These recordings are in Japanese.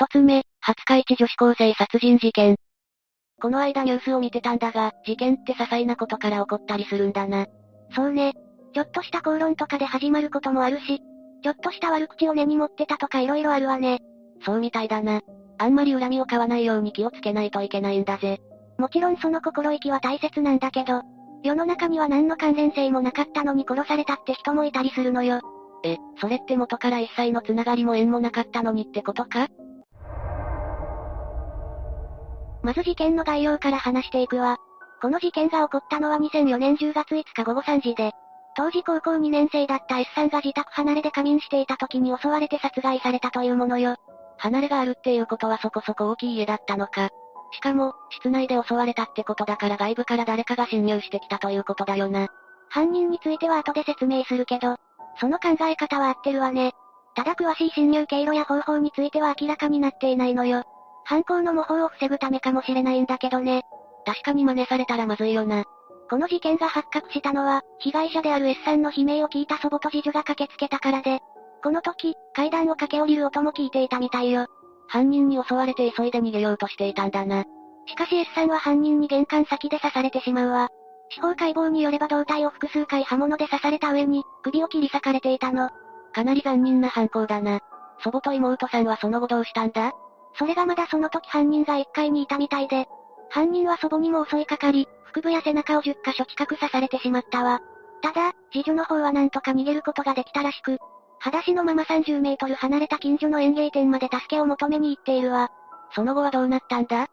一つ目、廿日市女子高生殺人事件。この間ニュースを見てたんだが、事件って些細なことから起こったりするんだな。そうね。ちょっとした口論とかで始まることもあるし、ちょっとした悪口を根に持ってたとか色々あるわね。そうみたいだな。あんまり恨みを買わないように気をつけないといけないんだぜ。もちろんその心意気は大切なんだけど、世の中には何の関連性もなかったのに殺されたって人もいたりするのよ。え、それって元から一切のつながりも縁もなかったのにってことか？まず事件の概要から話していくわ。この事件が起こったのは2004年10月5日午後3時で、当時高校2年生だった S さんが自宅離れで仮眠していた時に襲われて殺害されたというものよ。離れがあるっていうことはそこそこ大きい家だったのか。しかも、室内で襲われたってことだから外部から誰かが侵入してきたということだよな。犯人については後で説明するけど、その考え方は合ってるわね。ただ詳しい侵入経路や方法については明らかになっていないのよ。犯行の模倣を防ぐためかもしれないんだけどね。確かに真似されたらまずいよな。この事件が発覚したのは、被害者である S さんの悲鳴を聞いた祖母と次女が駆けつけたからで、この時、階段を駆け下りる音も聞いていたみたいよ。犯人に襲われて急いで逃げようとしていたんだな。しかし S さんは犯人に玄関先で刺されてしまうわ。司法解剖によれば胴体を複数回刃物で刺された上に、首を切り裂かれていたの。かなり残忍な犯行だな。祖母と妹さんはその後どうしたんだ？それがまだその時犯人が1階にいたみたいで、犯人は祖母にも襲いかかり、腹部や背中を10箇所近く刺されてしまったわ。ただ、次女の方はなんとか逃げることができたらしく、裸足のまま30メートル離れた近所の園芸店まで助けを求めに行っているわ。その後はどうなったんだ？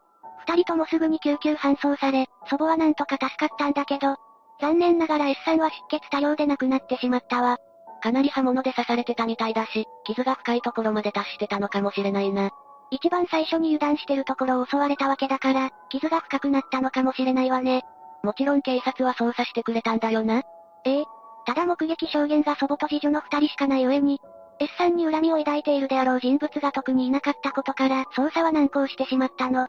二人ともすぐに救急搬送され、祖母はなんとか助かったんだけど、残念ながら S さんは出血多量で亡くなってしまったわ。かなり刃物で刺されてたみたいだし、傷が深いところまで達してたのかもしれないな。一番最初に油断してるところを襲われたわけだから、傷が深くなったのかもしれないわね。もちろん警察は捜査してくれたんだよな。ええ。ただ目撃証言が祖母と次女の二人しかない上に、S さんに恨みを抱いているであろう人物が特にいなかったことから、捜査は難航してしまったの。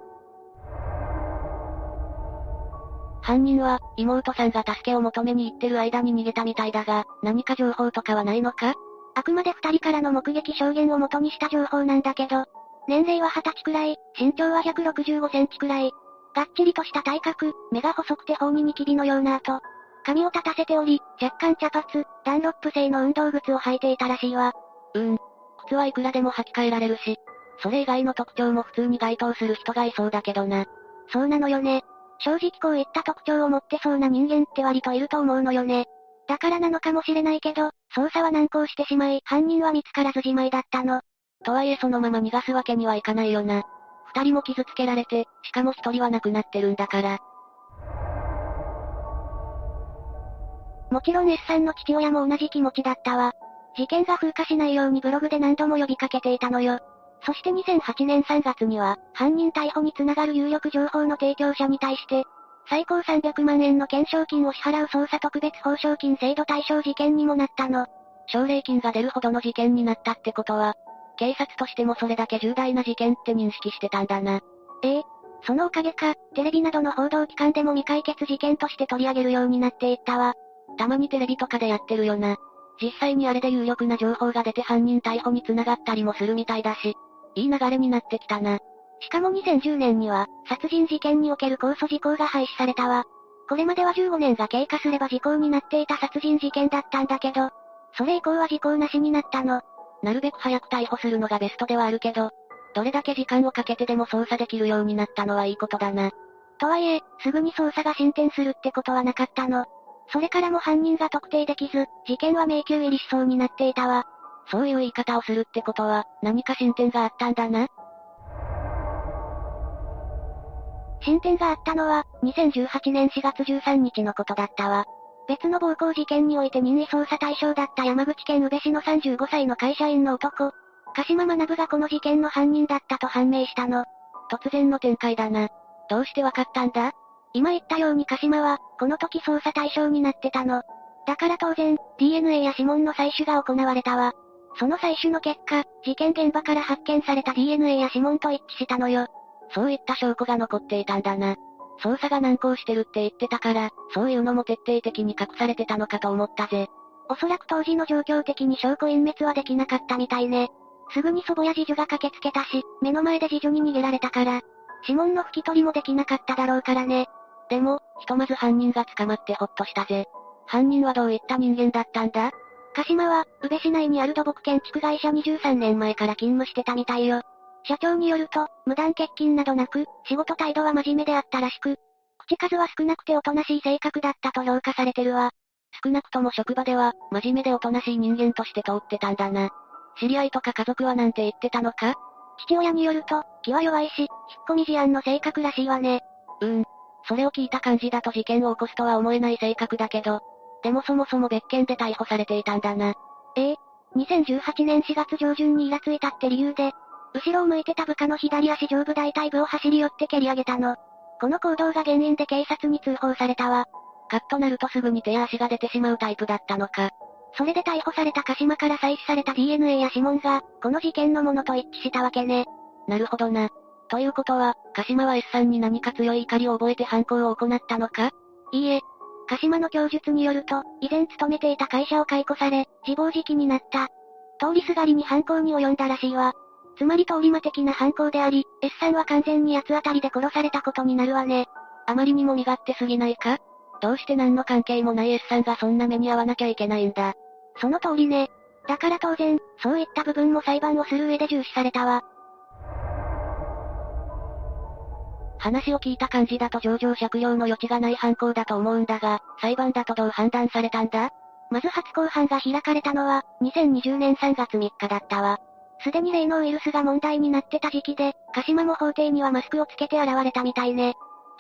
犯人は、妹さんが助けを求めに行ってる間に逃げたみたいだが、何か情報とかはないのか？あくまで二人からの目撃証言を元にした情報なんだけど、年齢は二十歳くらい、身長は165センチくらい。がっちりとした体格、目が細くて頬にニキビのような跡。髪を立たせており、若干茶髪、ダンロップ製の運動靴を履いていたらしいわ。うん。靴はいくらでも履き替えられるし、それ以外の特徴も普通に該当する人がいそうだけどな。そうなのよね。正直こういった特徴を持ってそうな人間って割といると思うのよね。だからなのかもしれないけど、捜査は難航してしまい、犯人は見つからずじまいだったの。とはいえそのまま逃がすわけにはいかないよな。二人も傷つけられて、しかも一人は亡くなってるんだから。もちろん S さんの父親も同じ気持ちだったわ。事件が風化しないようにブログで何度も呼びかけていたのよ。そして2008年3月には、犯人逮捕につながる有力情報の提供者に対して、最高300万円の懸賞金を支払う捜査特別報奨金制度対象事件にもなったの。奨励金が出るほどの事件になったってことは、警察としてもそれだけ重大な事件って認識してたんだな。ええ。そのおかげか、テレビなどの報道機関でも未解決事件として取り上げるようになっていったわ。たまにテレビとかでやってるよな。実際にあれで有力な情報が出て犯人逮捕に繋がったりもするみたいだし、いい流れになってきたな。しかも2010年には、殺人事件における控訴事項が廃止されたわ。これまでは15年が経過すれば時効になっていた殺人事件だったんだけど、それ以降は時効なしになったの。なるべく早く逮捕するのがベストではあるけど、どれだけ時間をかけてでも捜査できるようになったのはいいことだな。とはいえ、すぐに捜査が進展するってことはなかったの。それからも犯人が特定できず、事件は迷宮入りしそうになっていたわ。そういう言い方をするってことは、何か進展があったんだな進展があったのは、2018年4月13日のことだったわ。別の暴行事件において任意捜査対象だった山口県宇部市の35歳の会社員の男、鹿島学がこの事件の犯人だったと判明したの。突然の展開だな。どうしてわかったんだ？今言ったように鹿島は、この時捜査対象になってたの。だから当然、DNA や指紋の採取が行われたわ。その採取の結果、事件現場から発見された DNA や指紋と一致したのよ。そういった証拠が残っていたんだな。捜査が難航してるって言ってたから、そういうのも徹底的に隠されてたのかと思ったぜ。おそらく当時の状況的に証拠隠滅はできなかったみたいね。すぐに祖母や次女が駆けつけたし、目の前で次女に逃げられたから。指紋の拭き取りもできなかっただろうからね。でも、ひとまず犯人が捕まってほっとしたぜ。犯人はどういった人間だったんだ？鹿島は、宇部市内にある土木建築会社23年前から勤務してたみたいよ。社長によると、無断欠勤などなく、仕事態度は真面目であったらしく、口数は少なくておとなしい性格だったと評価されてるわ。少なくとも職場では、真面目でおとなしい人間として通ってたんだな。知り合いとか家族はなんて言ってたのか？父親によると、気は弱いし、引っ込み思案の性格らしいわね。うーん。それを聞いた感じだと事件を起こすとは思えない性格だけど、でもそもそも別件で逮捕されていたんだな。ええ2018年4月上旬にイラついたって理由で、後ろを向いてた部下の左足上部大腿部を走り寄って蹴り上げたの。この行動が原因で警察に通報されたわ。カッとなるとすぐに手や足が出てしまうタイプだったのか。それで逮捕された鹿島から採取された DNA や指紋が、この事件のものと一致したわけね。なるほどな。ということは、鹿島は S さんに何か強い怒りを覚えて犯行を行ったのか？いいえ。鹿島の供述によると、以前勤めていた会社を解雇され、自暴自棄になった。通りすがりに犯行に及んだらしいわ。つまり通り魔的な犯行であり、S さんは完全に八つ当たりで殺されたことになるわね。あまりにも身勝手すぎないか？どうして何の関係もない S さんがそんな目に遭わなきゃいけないんだ？その通りね。だから当然、そういった部分も裁判をする上で重視されたわ。話を聞いた感じだと上場借用の余地がない犯行だと思うんだが、裁判だとどう判断されたんだ？まず初公判が開かれたのは、2020年3月3日だったわ。すでに例のウイルスが問題になってた時期で、鹿島も法廷にはマスクをつけて現れたみたいね。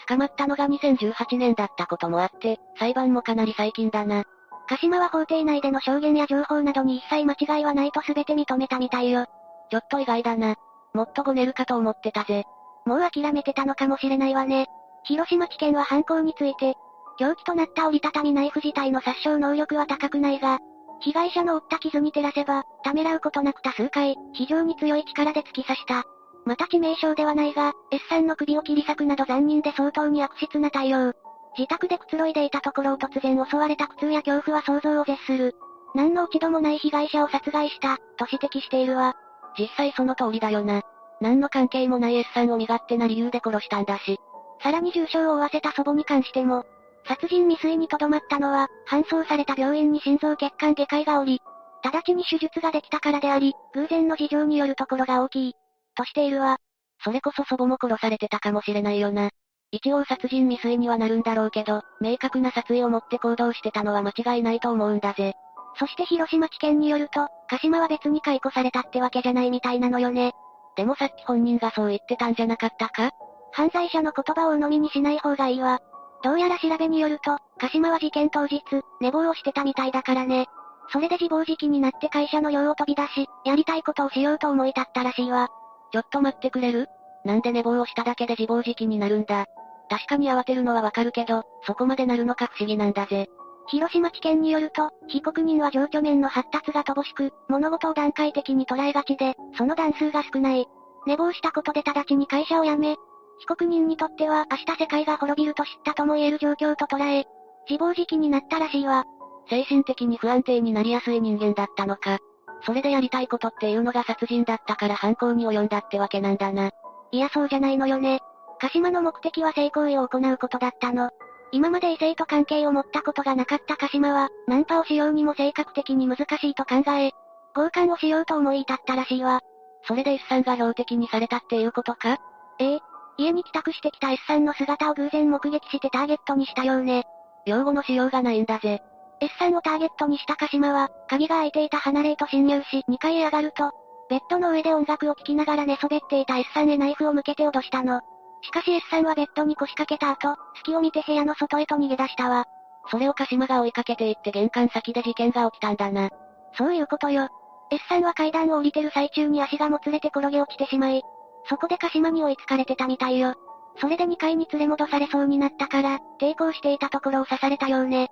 捕まったのが2018年だったこともあって、裁判もかなり最近だな。鹿島は法廷内での証言や情報などに一切間違いはないと全て認めたみたいよ。ちょっと意外だな。もっとごねるかと思ってたぜ。もう諦めてたのかもしれないわね。広島地検は犯行について、凶器となった折りたたみナイフ自体の殺傷能力は高くないが、被害者の負った傷に照らせば、ためらうことなく多数回、非常に強い力で突き刺した。また致命傷ではないが、S さんの首を切り裂くなど残忍で相当に悪質な対応。自宅でくつろいでいたところを突然襲われた苦痛や恐怖は想像を絶する。何の落ち度もない被害者を殺害した、と指摘しているわ。実際その通りだよな。何の関係もない S さんを身勝手な理由で殺したんだし。さらに重傷を負わせた祖母に関しても、殺人未遂にとどまったのは、搬送された病院に心臓血管外科医がおり、直ちに手術ができたからであり、偶然の事情によるところが大きい、としているわ。それこそ祖母も殺されてたかもしれないよな。一応殺人未遂にはなるんだろうけど、明確な殺意を持って行動してたのは間違いないと思うんだぜ。そして広島地検によると、鹿島は別に解雇されたってわけじゃないみたいなのよね。でもさっき本人がそう言ってたんじゃなかったか？犯罪者の言葉を鵜呑みにしない方がいいわ。どうやら調べによると、鹿島は事件当日、寝坊をしてたみたいだからね。それで自暴自棄になって会社の寮を飛び出し、やりたいことをしようと思い立ったらしいわ。ちょっと待ってくれる？なんで寝坊をしただけで自暴自棄になるんだ？確かに慌てるのはわかるけど、そこまでなるのか不思議なんだぜ。広島地検によると、被告人は情緒面の発達が乏しく、物事を段階的に捉えがちで、その段数が少ない。寝坊したことで直ちに会社を辞め、被告人にとっては明日世界が滅びると知ったとも言える状況と捉え、自暴自棄になったらしいわ。精神的に不安定になりやすい人間だったのか。それでやりたいことっていうのが殺人だったから犯行に及んだってわけなんだな。いやそうじゃないのよね。鹿島の目的は性行為を行うことだったの。今まで異性と関係を持ったことがなかった鹿島は、ナンパをしようにも性格的に難しいと考え、交換をしようと思い至ったらしいわ。それでさんが標的にされたっていうことか？ええ。家に帰宅してきた S さんの姿を偶然目撃してターゲットにしたようね。用語のしようがないんだぜ。S さんをターゲットにした鹿島は、鍵が開いていた離れへと侵入し、2階へ上がると、ベッドの上で音楽を聴きながら寝そべっていた S さんへナイフを向けて脅したの。しかし S さんはベッドに腰掛けた後、隙を見て部屋の外へと逃げ出したわ。それを鹿島が追いかけていって玄関先で事件が起きたんだな。そういうことよ。S さんは階段を降りてる最中に足がもつれて転げ落ちてしまい、そこで鹿島に追いつかれてたみたいよ。それで2階に連れ戻されそうになったから、抵抗していたところを刺されたようね。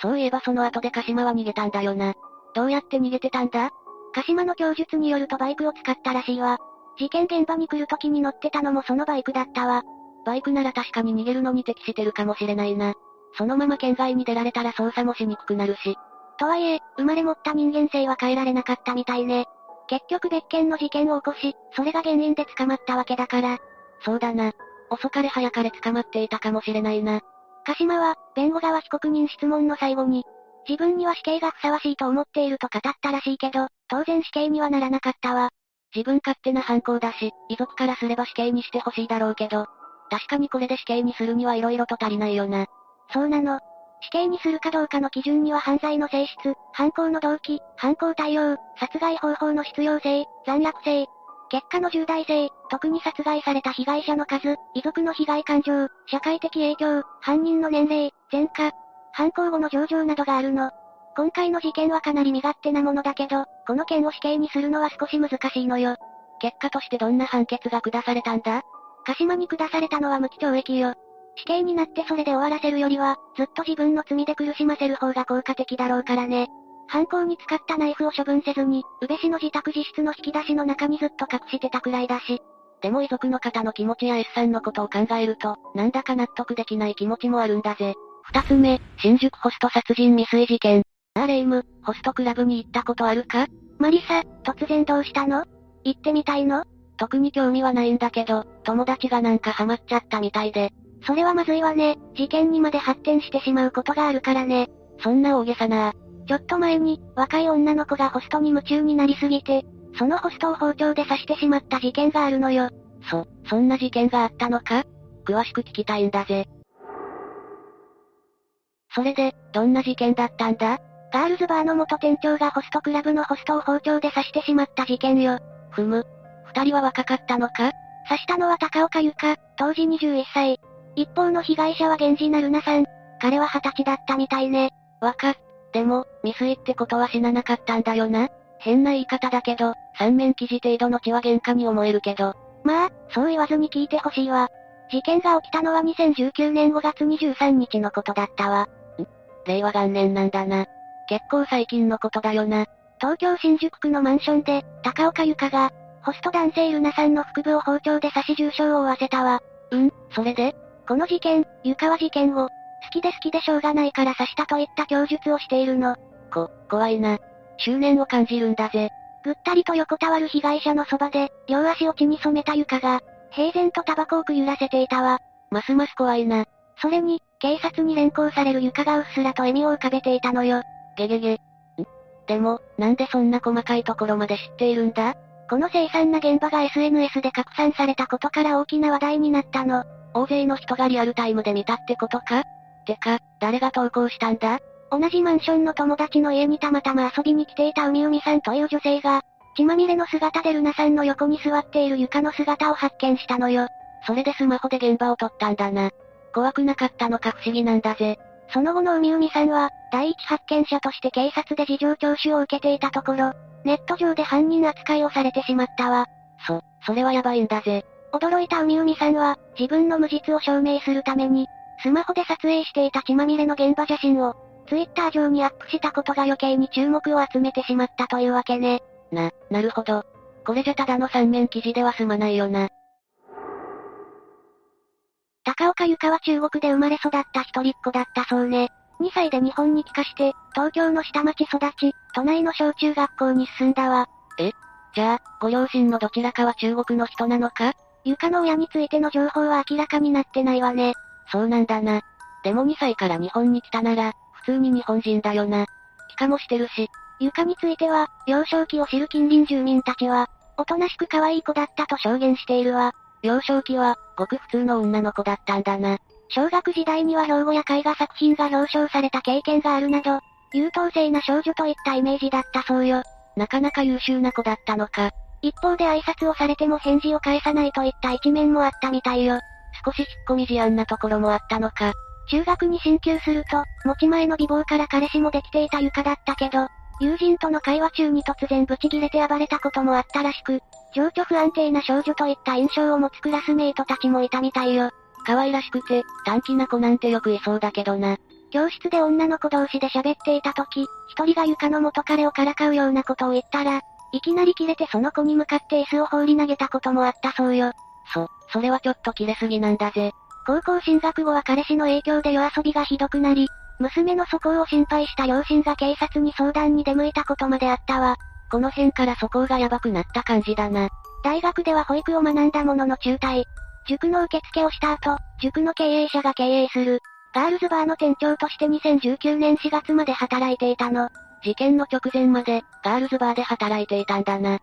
そういえばその後で鹿島は逃げたんだよな。どうやって逃げてたんだ？鹿島の供述によるとバイクを使ったらしいわ。事件現場に来る時に乗ってたのもそのバイクだったわ。バイクなら確かに逃げるのに適してるかもしれないな。そのまま県外に出られたら操作もしにくくなるし。とはいえ、生まれ持った人間性は変えられなかったみたいね。結局別件の事件を起こし、それが原因で捕まったわけだから。そうだな。遅かれ早かれ捕まっていたかもしれないな。鹿島は、弁護側被告人質問の最後に、自分には死刑がふさわしいと思っていると語ったらしいけど、当然死刑にはならなかったわ。自分勝手な犯行だし、遺族からすれば死刑にしてほしいだろうけど、確かにこれで死刑にするには色々と足りないよな。そうなの。死刑にするかどうかの基準には犯罪の性質、犯行の動機、犯行対応、殺害方法の必要性、残虐性、結果の重大性、特に殺害された被害者の数、遺族の被害感情、社会的影響、犯人の年齢、前科、犯行後の情状などがあるの。今回の事件はかなり身勝手なものだけど、この件を死刑にするのは少し難しいのよ。結果としてどんな判決が下されたんだ？鹿島に下されたのは無期懲役よ。死刑になってそれで終わらせるよりは、ずっと自分の罪で苦しませる方が効果的だろうからね。犯行に使ったナイフを処分せずに、宇部市の自宅自室の引き出しの中にずっと隠してたくらいだし。でも遺族の方の気持ちや S さんのことを考えると、なんだか納得できない気持ちもあるんだぜ。二つ目、新宿ホスト殺人未遂事件。あレイム、ホストクラブに行ったことあるか？マリサ、突然どうしたの？行ってみたいの？特に興味はないんだけど、友達がなんかハマっちゃったみたいで。それはまずいわね。事件にまで発展してしまうことがあるからね。そんな大げさなちょっと前に、若い女の子がホストに夢中になりすぎて、そのホストを包丁で刺してしまった事件があるのよ。そ、そんな事件があったのか？詳しく聞きたいんだぜ。それで、どんな事件だったんだ？ガールズバーの元店長がホストクラブのホストを包丁で刺してしまった事件よ。ふむ。二人は若かったのか？刺したのは高岡ゆか、当時21歳。一方の被害者は源氏なるなさん。彼は二十歳だったみたいね。若っ。でも、未遂ってことは死ななかったんだよな。変な言い方だけど、三面記事程度の血は喧嘩に思えるけど。まあ、そう言わずに聞いてほしいわ。事件が起きたのは2019年5月23日のことだったわ。ん？令和元年なんだな。結構最近のことだよな。東京新宿区のマンションで、高岡ゆかが、ホスト男性ルナさんの腹部を包丁で刺し重傷を負わせたわ。うん、それで？この事件、ゆかは事件を、好きで好きでしょうがないから刺したといった供述をしているの。こ、怖いな。執念を感じるんだぜ。ぐったりと横たわる被害者のそばで、両足を血に染めたゆかが、平然とタバコをくゆらせていたわ。ますます怖いな。それに、警察に連行されるゆかがうっすらと笑みを浮かべていたのよ。ゲゲゲ。ん？でも、なんでそんな細かいところまで知っているんだ？この凄惨な現場が SNS で拡散されたことから大きな話題になったの。大勢の人がリアルタイムで見たってことか？てか、誰が投稿したんだ？同じマンションの友達の家にたまたま遊びに来ていた海海さんという女性が、血まみれの姿でルナさんの横に座っている床の姿を発見したのよ。それでスマホで現場を撮ったんだな。怖くなかったのか不思議なんだぜ。その後の海海さんは、第一発見者として警察で事情聴取を受けていたところ、ネット上で犯人扱いをされてしまったわ。そ、それはやばいんだぜ。驚いた海海さんは、自分の無実を証明するために、スマホで撮影していた血まみれの現場写真を、ツイッター上にアップしたことが余計に注目を集めてしまったというわけね。な、なるほど。これじゃただの三面記事では済まないよな。高岡ゆかは中国で生まれ育った一人っ子だったそうね。2歳で日本に帰化して、東京の下町育ち、都内の小中学校に進んだわ。え？じゃあ、ご両親のどちらかは中国の人なのか？ゆかの親についての情報は明らかになってないわね。そうなんだな。でも2歳から日本に来たなら、普通に日本人だよな。帰化もしてるし。ゆかについては、幼少期を知る近隣住民たちは、おとなしく可愛い子だったと証言しているわ。幼少期は、ごく普通の女の子だったんだな。小学時代には標語や絵画作品が表彰された経験があるなど、優等生な少女といったイメージだったそうよ。なかなか優秀な子だったのか。一方で挨拶をされても返事を返さないといった一面もあったみたいよ。少し引っ込み思案なところもあったのか。中学に進級すると、持ち前の美貌から彼氏もできていたゆかだったけど、友人との会話中に突然ブチギレて暴れたこともあったらしく、情緒不安定な少女といった印象を持つクラスメイトたちもいたみたいよ。可愛らしくて、短気な子なんてよくいそうだけどな。教室で女の子同士で喋っていた時、一人が床の元彼をからかうようなことを言ったら、いきなり切れてその子に向かって椅子を放り投げたこともあったそうよ。そ、それはちょっと切れすぎなんだぜ。高校進学後は彼氏の影響で夜遊びがひどくなり、娘の素行を心配した両親が警察に相談に出向いたことまであったわ。この辺から素行がヤバくなった感じだな。大学では保育を学んだものの中退。塾の受付をした後、塾の経営者が経営する。ガールズバーの店長として2019年4月まで働いていたの。事件の直前まで、ガールズバーで働いていたんだな。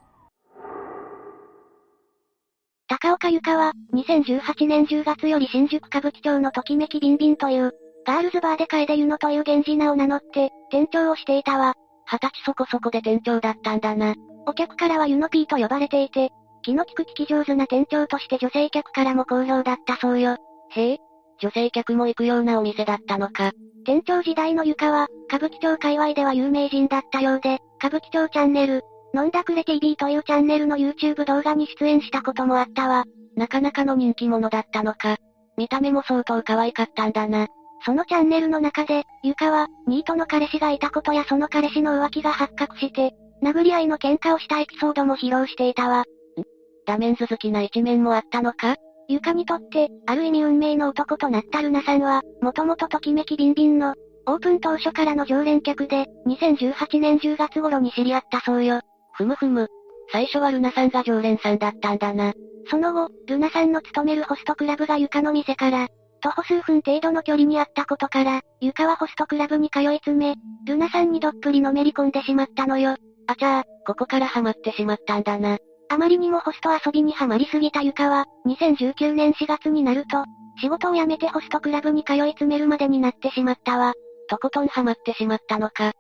高岡ゆかは、2018年10月より新宿歌舞伎町のときめきビンビンという、ガールズバーで楓ゆのという源氏名を名乗って、店長をしていたわ。二十歳そこそこで店長だったんだな。お客からはユノピーと呼ばれていて、気の利く聞き上手な店長として女性客からも好評だったそうよ。へえ、女性客も行くようなお店だったのか。店長時代のゆかは、歌舞伎町界隈では有名人だったようで、歌舞伎町チャンネル、飲んだくれ TV というチャンネルの YouTube 動画に出演したこともあったわ。なかなかの人気者だったのか。見た目も相当可愛かったんだな。そのチャンネルの中で、ゆかは、ニートの彼氏がいたことやその彼氏の浮気が発覚して、殴り合いの喧嘩をしたエピソードも披露していたわ。んダメンズ好きな一面もあったのか？ゆかにとって、ある意味運命の男となったルナさんは、もともとときめきビンビンの、オープン当初からの常連客で、2018年10月頃に知り合ったそうよ。ふむふむ。最初はルナさんが常連さんだったんだな。その後、ルナさんの勤めるホストクラブがゆかの店から、徒歩数分程度の距離にあったことから、ゆかはホストクラブに通い詰め、ルナさんにどっぷりのめり込んでしまったのよ。あちゃー、ここからハマってしまったんだな。あまりにもホスト遊びにはまりすぎたゆかは、2019年4月になると、仕事を辞めてホストクラブに通い詰めるまでになってしまったわ。とことんハマってしまったのか。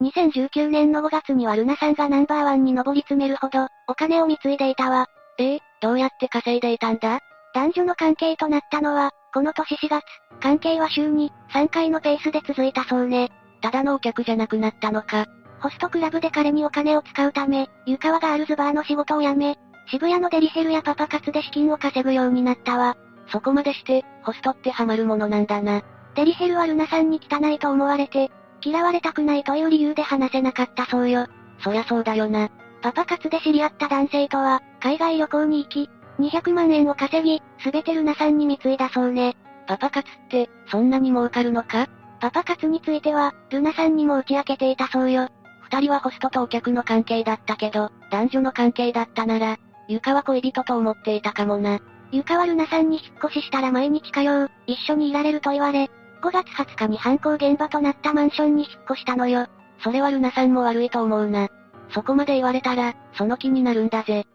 2019年の5月にはルナさんがナンバーワンに上り詰めるほど、お金を貢いでいたわ。ええ、どうやって稼いでいたんだ？男女の関係となったのは、この年4月、関係は週に、3回のペースで続いたそうね。ただのお客じゃなくなったのか。ホストクラブで彼にお金を使うため、ゆかわガールズバーの仕事を辞め、渋谷のデリヘルやパパ活で資金を稼ぐようになったわ。そこまでして、ホストってハマるものなんだな。デリヘルはルナさんに汚いと思われて、嫌われたくないという理由で話せなかったそうよ。そりゃそうだよな。パパ活で知り合った男性とは、海外旅行に行き、200万円を稼ぎ、すべてルナさんに貢いだそうね。パパ活って、そんなに儲かるのか？パパ活については、ルナさんにも打ち明けていたそうよ。二人はホストとお客の関係だったけど、男女の関係だったなら、ゆかは恋人と思っていたかもな。ゆかはルナさんに引っ越ししたら毎日通う、一緒にいられると言われ、5月20日に犯行現場となったマンションに引っ越したのよ。それはルナさんも悪いと思うな。そこまで言われたら、その気になるんだぜ。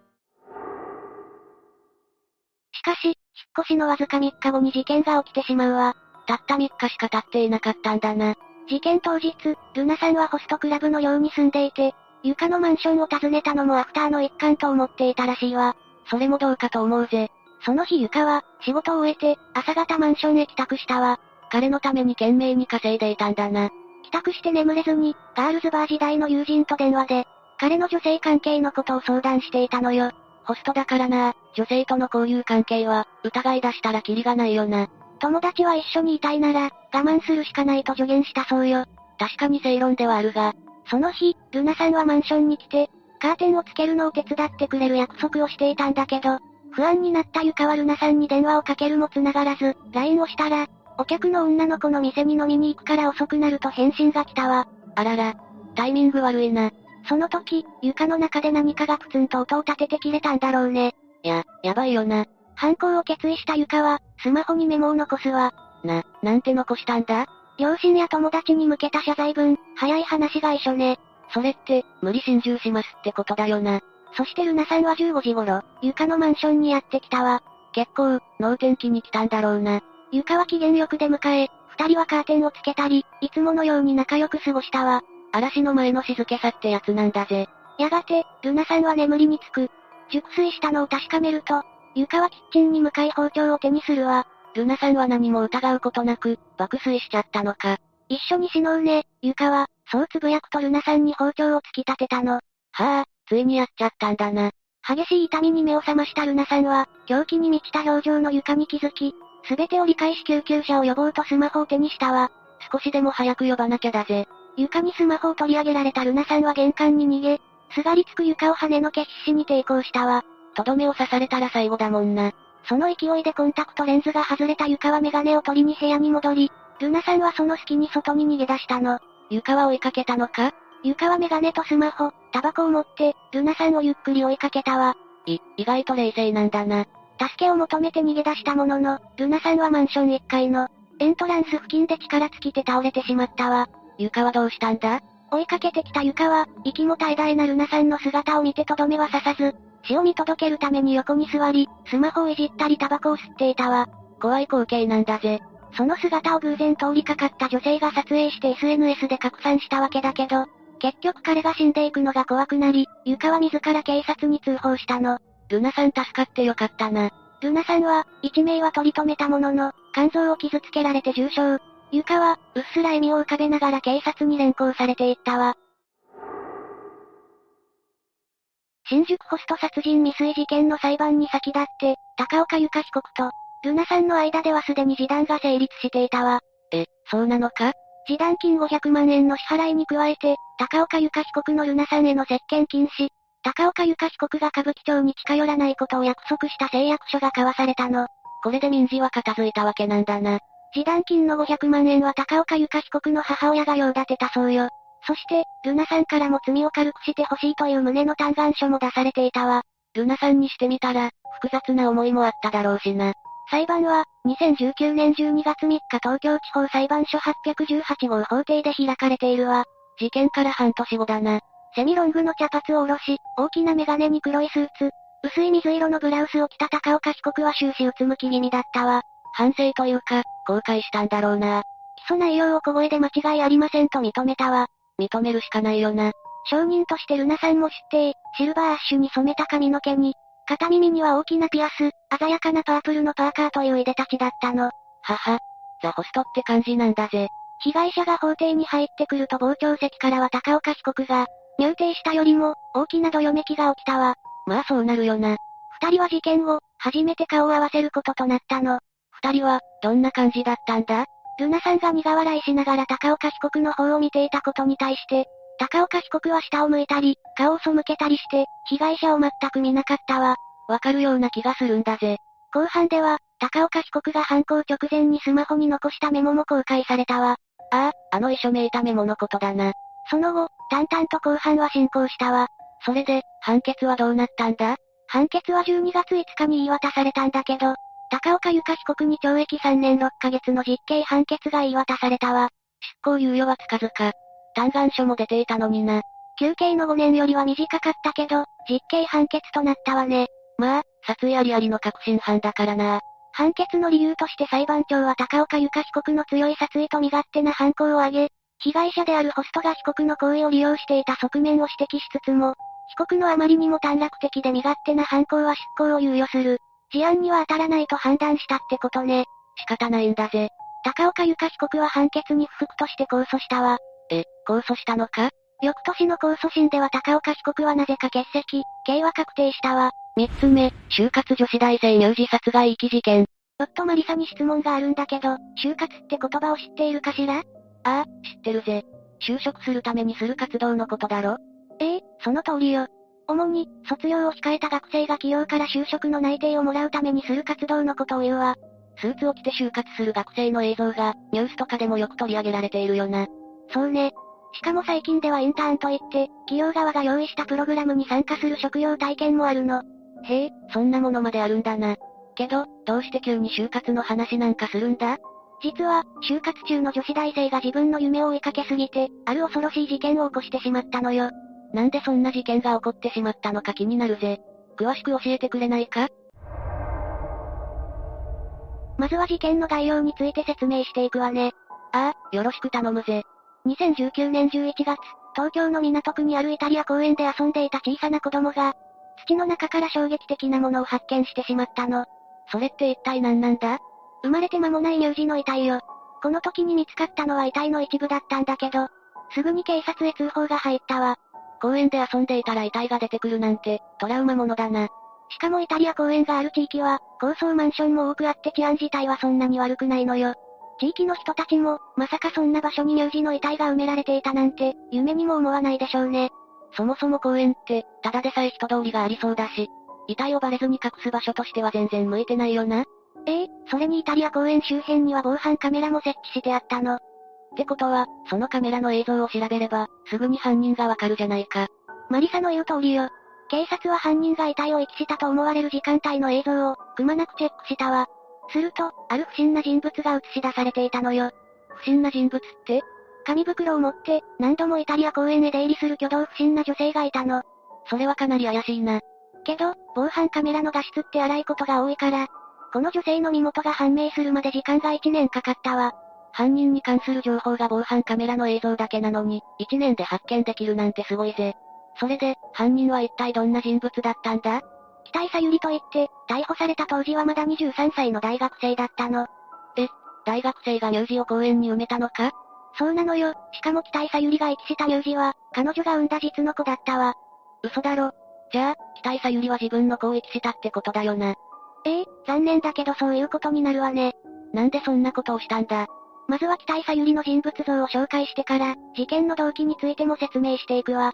しかし、引っ越しのわずか3日後に事件が起きてしまうわ。たった3日しか経っていなかったんだな。事件当日、ルナさんはホストクラブのように住んでいて、床のマンションを訪ねたのもアフターの一環と思っていたらしいわ。それもどうかと思うぜ。その日床は、仕事を終えて、朝方マンションへ帰宅したわ。彼のために懸命に稼いでいたんだな。帰宅して眠れずに、ガールズバー時代の友人と電話で、彼の女性関係のことを相談していたのよ。ホストだからな、女性との交友関係は、疑い出したらキリがないよな。友達は一緒にいたいなら、我慢するしかないと助言したそうよ。確かに正論ではあるが、その日、ルナさんはマンションに来て、カーテンをつけるのを手伝ってくれる約束をしていたんだけど、不安になったゆかはルナさんに電話をかけるも繋がらず、LINE をしたら、お客の女の子の店に飲みに行くから遅くなると返信が来たわ。あらら、タイミング悪いな。その時、床の中で何かがプツンと音を立てて切れたんだろうね。いや、やばいよな。犯行を決意した床は、スマホにメモを残すわ。な、なんて残したんだ？両親や友達に向けた謝罪文、早い話が一緒ね。それって、無理心中しますってことだよな。そしてルナさんは15時頃、床のマンションにやってきたわ。結構、脳天気に来たんだろうな。床は機嫌よく出迎え、二人はカーテンをつけたり、いつものように仲良く過ごしたわ。嵐の前の静けさってやつなんだぜ。やがて、ルナさんは眠りにつく。熟睡したのを確かめると、床はキッチンに向かい包丁を手にするわ。ルナさんは何も疑うことなく、爆睡しちゃったのか。一緒に死のうね、床は、そうつぶやくとルナさんに包丁を突き立てたの。はあ、ついにやっちゃったんだな。激しい痛みに目を覚ましたルナさんは、狂気に満ちた表情の床に気づき、すべてを理解し救急車を呼ぼうとスマホを手にしたわ。少しでも早く呼ばなきゃだぜ。床にスマホを取り上げられたルナさんは玄関に逃げ、すがりつく床を跳ねのけ必死に抵抗したわ。とどめを刺されたら最後だもんな。その勢いでコンタクトレンズが外れた床はメガネを取りに部屋に戻り、ルナさんはその隙に外に逃げ出したの。床は追いかけたのか？ゆかはメガネとスマホ、タバコを持って、ルナさんをゆっくり追いかけたわ。い、意外と冷静なんだな。助けを求めて逃げ出したものの、ルナさんはマンション1階の、エントランス付近で力尽きて倒れてしまったわ。ゆかはどうしたんだ？追いかけてきたゆかは、息も絶え絶えなルナさんの姿を見てとどめは刺さず、死を見届けるために横に座り、スマホをいじったりタバコを吸っていたわ。怖い光景なんだぜ。その姿を偶然通りかかった女性が撮影して SNS で拡散したわけだけど、結局彼が死んでいくのが怖くなり、ゆかは自ら警察に通報したの。ルナさん助かってよかったな。ルナさんは、一命は取り留めたものの、肝臓を傷つけられて重傷。ゆかは、うっすら笑みを浮かべながら警察に連行されていったわ。新宿ホスト殺人未遂事件の裁判に先立って、高岡由香被告と、ルナさんの間ではすでに示談が成立していたわ。え、そうなのか？示談金500万円の支払いに加えて、高岡由香被告のルナさんへの接見禁止、高岡由香被告が歌舞伎町に近寄らないことを約束した誓約書が交わされたの。これで民事は片付いたわけなんだな。示談金の500万円は高岡由香被告の母親が用立てたそうよ。そして、ルナさんからも罪を軽くしてほしいという旨の嘆願書も出されていたわ。ルナさんにしてみたら、複雑な思いもあっただろうしな。裁判は、2019年12月3日東京地方裁判所818号法廷で開かれているわ。事件から半年後だな。セミロングの茶髪を下ろし、大きなメガネに黒いスーツ、薄い水色のブラウスを着た高岡被告は終始うつむき気味だったわ。反省というか、後悔したんだろうな。起訴内容を小声で間違いありませんと認めたわ。認めるしかないよな。証人としてルナさんも出廷、シルバーアッシュに染めた髪の毛に、片耳には大きなピアス、鮮やかなパープルのパーカーといういでたちだったの。はは。ザホストって感じなんだぜ。被害者が法廷に入ってくると傍聴席からは高岡被告が、入廷したよりも、大きなどよめきが起きたわ。まあそうなるよな。二人は事件後、初めて顔を合わせることとなったの。二人は、どんな感じだったんだ？ルナさんが苦笑いしながら高岡被告の方を見ていたことに対して、高岡被告は下を向いたり、顔を背けたりして、被害者を全く見なかったわ。わかるような気がするんだぜ。後半では、高岡被告が犯行直前にスマホに残したメモも公開されたわ。ああ、あの遺書めいたメモのことだな。その後、淡々と後半は進行したわ。それで、判決はどうなったんだ？判決は12月5日に言い渡されたんだけど、高岡由香被告に懲役3年6ヶ月の実刑判決が言い渡されたわ。執行猶予はつかずか。嘆願書も出ていたのにな。休刑の5年よりは短かったけど、実刑判決となったわね。まあ、殺意ありありの確信犯だからな。判決の理由として裁判長は高岡由香被告の強い殺意と身勝手な犯行を挙げ、被害者であるホストが被告の行為を利用していた側面を指摘しつつも、被告のあまりにも短絡的で身勝手な犯行は執行を猶予する。事案には当たらないと判断したってことね。仕方ないんだぜ。高岡由香被告は判決に不服として控訴したわ。え、控訴したのか？翌年の控訴審では高岡被告はなぜか欠席、刑は確定したわ。三つ目、就活女子大生乳児殺害遺棄事件。ちょっとマリサに質問があるんだけど、就活って言葉を知っているかしら？ああ、知ってるぜ。就職するためにする活動のことだろ？ええ、その通りよ。主に、卒業を控えた学生が企業から就職の内定をもらうためにする活動のことを言うわ。スーツを着て就活する学生の映像が、ニュースとかでもよく取り上げられているよな。そうね。しかも最近ではインターンといって、企業側が用意したプログラムに参加する職業体験もあるの。へえ、そんなものまであるんだな。けど、どうして急に就活の話なんかするんだ？実は、就活中の女子大生が自分の夢を追いかけすぎて、ある恐ろしい事件を起こしてしまったのよ。なんでそんな事件が起こってしまったのか気になるぜ。詳しく教えてくれないか？まずは事件の概要について説明していくわね。ああ、よろしく頼むぜ。2019年11月、東京の港区にあるイタリア公園で遊んでいた小さな子供が、土の中から衝撃的なものを発見してしまったの。それって一体何なんだ？生まれて間もない乳児の遺体よ。この時に見つかったのは遺体の一部だったんだけど、すぐに警察へ通報が入ったわ。公園で遊んでいたら遺体が出てくるなんて、トラウマものだな。しかもイタリア公園がある地域は、高層マンションも多くあって治安自体はそんなに悪くないのよ。地域の人たちも、まさかそんな場所に乳児の遺体が埋められていたなんて、夢にも思わないでしょうね。そもそも公園って、ただでさえ人通りがありそうだし、遺体をバレずに隠す場所としては全然向いてないよな。ええそれにイタリア公園周辺には防犯カメラも設置してあったの。ってことは、そのカメラの映像を調べれば、すぐに犯人がわかるじゃないか。マリサの言う通りよ。警察は犯人が遺体を遺棄したと思われる時間帯の映像を、くまなくチェックしたわ。すると、ある不審な人物が映し出されていたのよ。不審な人物って？紙袋を持って、何度もイタリア公園へ出入りする挙動不審な女性がいたの。それはかなり怪しいな。けど、防犯カメラの画質って荒いことが多いから、この女性の身元が判明するまで時間が1年かかったわ。犯人に関する情報が防犯カメラの映像だけなのに、1年で発見できるなんてすごいぜ。それで、犯人は一体どんな人物だったんだ？北井さゆりと言って、逮捕された当時はまだ23歳の大学生だったの。え、大学生が乳児を公園に埋めたのか？そうなのよ。しかも北井さゆりが遺棄した乳児は、彼女が産んだ実の子だったわ。嘘だろ。じゃあ、北井さゆりは自分の子を遺棄したってことだよな。ええ、残念だけどそういうことになるわね。なんでそんなことをしたんだ？まずは北井さゆりの人物像を紹介してから、事件の動機についても説明していくわ。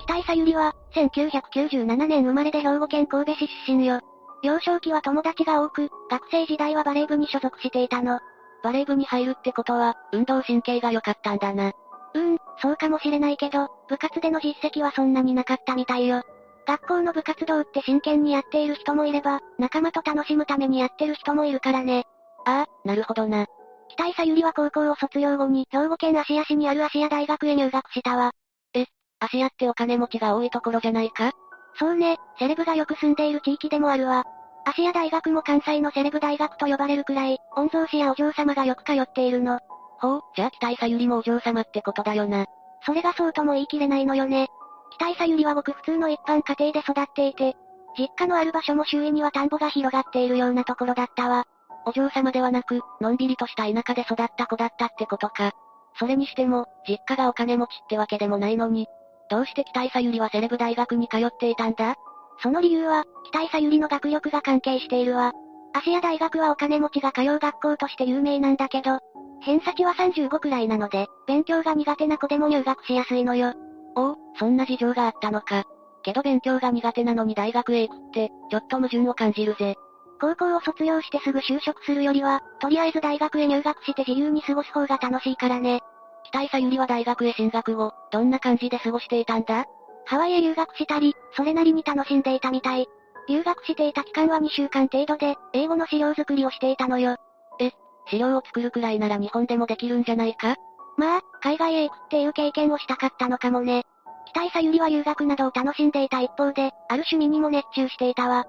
北井さゆりは、1997年生まれで兵庫県神戸市出身よ。幼少期は友達が多く、学生時代はバレー部に所属していたの。バレー部に入るってことは、運動神経が良かったんだな。うーん、そうかもしれないけど、部活での実績はそんなになかったみたいよ。学校の部活動って真剣にやっている人もいれば、仲間と楽しむためにやってる人もいるからね。ああ、なるほどな。北井さゆりは高校を卒業後に兵庫県芦屋市にある芦屋大学へ入学したわ。え、芦屋ってお金持ちが多いところじゃないか？そうね、セレブがよく住んでいる地域でもあるわ。芦屋大学も関西のセレブ大学と呼ばれるくらい、御曹司やお嬢様がよく通っているの。ほう、じゃあ北井さゆりもお嬢様ってことだよな。それがそうとも言い切れないのよね。北井さゆりはごく普通の一般家庭で育っていて、実家のある場所も周囲には田んぼが広がっているようなところだったわ。お嬢様ではなく、のんびりとした田舎で育った子だったってことか。それにしても、実家がお金持ちってわけでもないのに、どうして北井さゆりはセレブ大学に通っていたんだ？その理由は、北井さゆりの学力が関係しているわ。芦屋大学はお金持ちが通う学校として有名なんだけど、偏差値は35くらいなので、勉強が苦手な子でも入学しやすいのよ。おお、そんな事情があったのか。けど勉強が苦手なのに大学へ行くって、ちょっと矛盾を感じるぜ。高校を卒業してすぐ就職するよりは、とりあえず大学へ入学して自由に過ごす方が楽しいからね。北井さゆりは大学へ進学後、どんな感じで過ごしていたんだ？ハワイへ留学したり、それなりに楽しんでいたみたい。留学していた期間は2週間程度で、英語の資料作りをしていたのよ。え、資料を作るくらいなら日本でもできるんじゃないか？まあ、海外へ行くっていう経験をしたかったのかもね。北井さゆりは留学などを楽しんでいた一方で、ある趣味にも熱中していたわ。ん？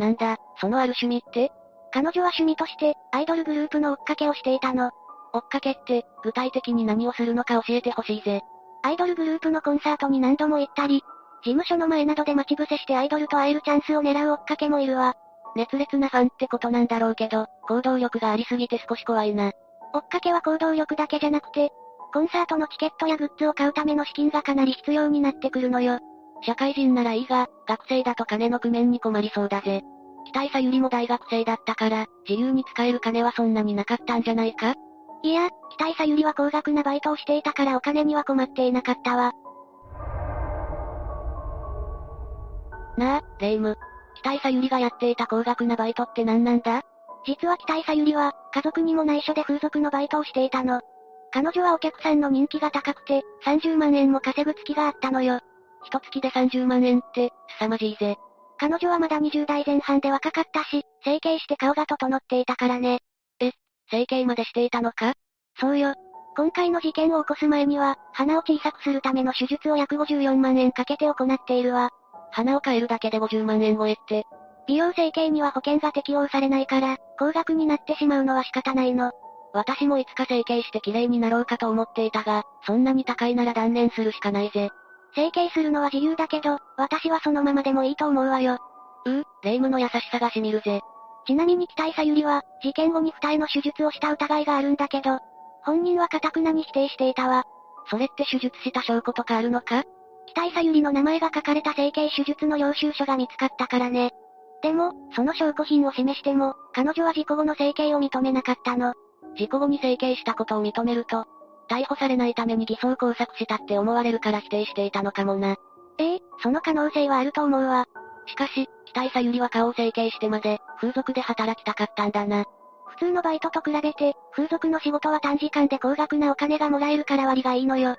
なんだ、そのある趣味って？彼女は趣味として、アイドルグループの追っかけをしていたの。追っかけって、具体的に何をするのか教えてほしいぜ。アイドルグループのコンサートに何度も行ったり、事務所の前などで待ち伏せしてアイドルと会えるチャンスを狙う追っかけもいるわ。熱烈なファンってことなんだろうけど、行動力がありすぎて少し怖いな。追っかけは行動力だけじゃなくて、コンサートのチケットやグッズを買うための資金がかなり必要になってくるのよ。社会人ならいいが、学生だと金の工面に困りそうだぜ。北井さゆりも大学生だったから、自由に使える金はそんなになかったんじゃないか？いや、北井さゆりは高額なバイトをしていたからお金には困っていなかったわ。なあ、レイム。北井さゆりがやっていた高額なバイトって何なんだ？実は北井さゆりは、家族にも内緒で風俗のバイトをしていたの。彼女はお客さんの人気が高くて、30万円も稼ぐ月があったのよ。一月で30万円って、凄まじいぜ。彼女はまだ20代前半で若かったし、整形して顔が整っていたからね。え、整形までしていたのか？そうよ。今回の事件を起こす前には、鼻を小さくするための手術を約54万円かけて行っているわ。鼻を変えるだけで50万円超えって。美容整形には保険が適用されないから、高額になってしまうのは仕方ないの。私もいつか整形して綺麗になろうかと思っていたが、そんなに高いなら断念するしかないぜ。整形するのは自由だけど、私はそのままでもいいと思うわよ。うう、霊夢の優しさが染みるぜ。ちなみに北井さゆりは、事件後に二重の手術をした疑いがあるんだけど、本人は堅くなに否定していたわ。それって手術した証拠とかあるのか？北井さゆりの名前が書かれた整形手術の領収書が見つかったからね。でも、その証拠品を示しても、彼女は事故後の整形を認めなかったの。事故後に整形したことを認めると、逮捕されないために偽装工作したって思われるから否定していたのかもな。ええその可能性はあると思うわ。しかし、北井さゆりは顔を整形してまで、風俗で働きたかったんだな。普通のバイトと比べて、風俗の仕事は短時間で高額なお金がもらえるから割がいいのよ。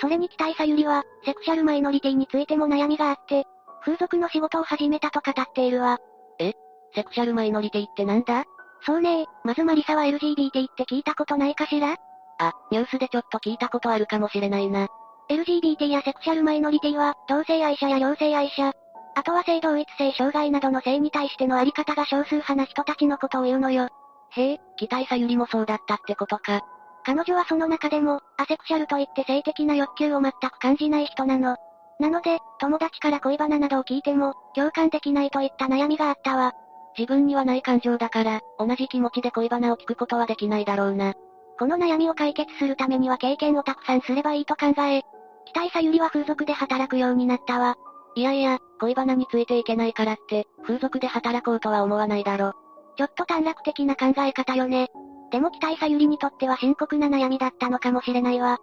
それに期待さゆりは、セクシャルマイノリティについても悩みがあって、風俗の仕事を始めたと語っているわ。え？セクシャルマイノリティってなんだ？そうねまずマリサは LGBT って聞いたことないかしら？あ、ニュースでちょっと聞いたことあるかもしれないな。LGBT やセクシャルマイノリティは、同性愛者や両性愛者、あとは性同一性障害などの性に対してのあり方が少数派な人たちのことを言うのよ。へえ、期待さゆりもそうだったってことか。彼女はその中でも、アセクシャルといって性的な欲求を全く感じない人なの。なので、友達から恋バナなどを聞いても、共感できないといった悩みがあったわ。自分にはない感情だから、同じ気持ちで恋バナを聞くことはできないだろうな。この悩みを解決するためには経験をたくさんすればいいと考え、期待さゆりは風俗で働くようになったわ。いやいや、恋バナについていけないからって、風俗で働こうとは思わないだろ。ちょっと短絡的な考え方よね。でも期待さゆりにとっては深刻な悩みだったのかもしれないわ。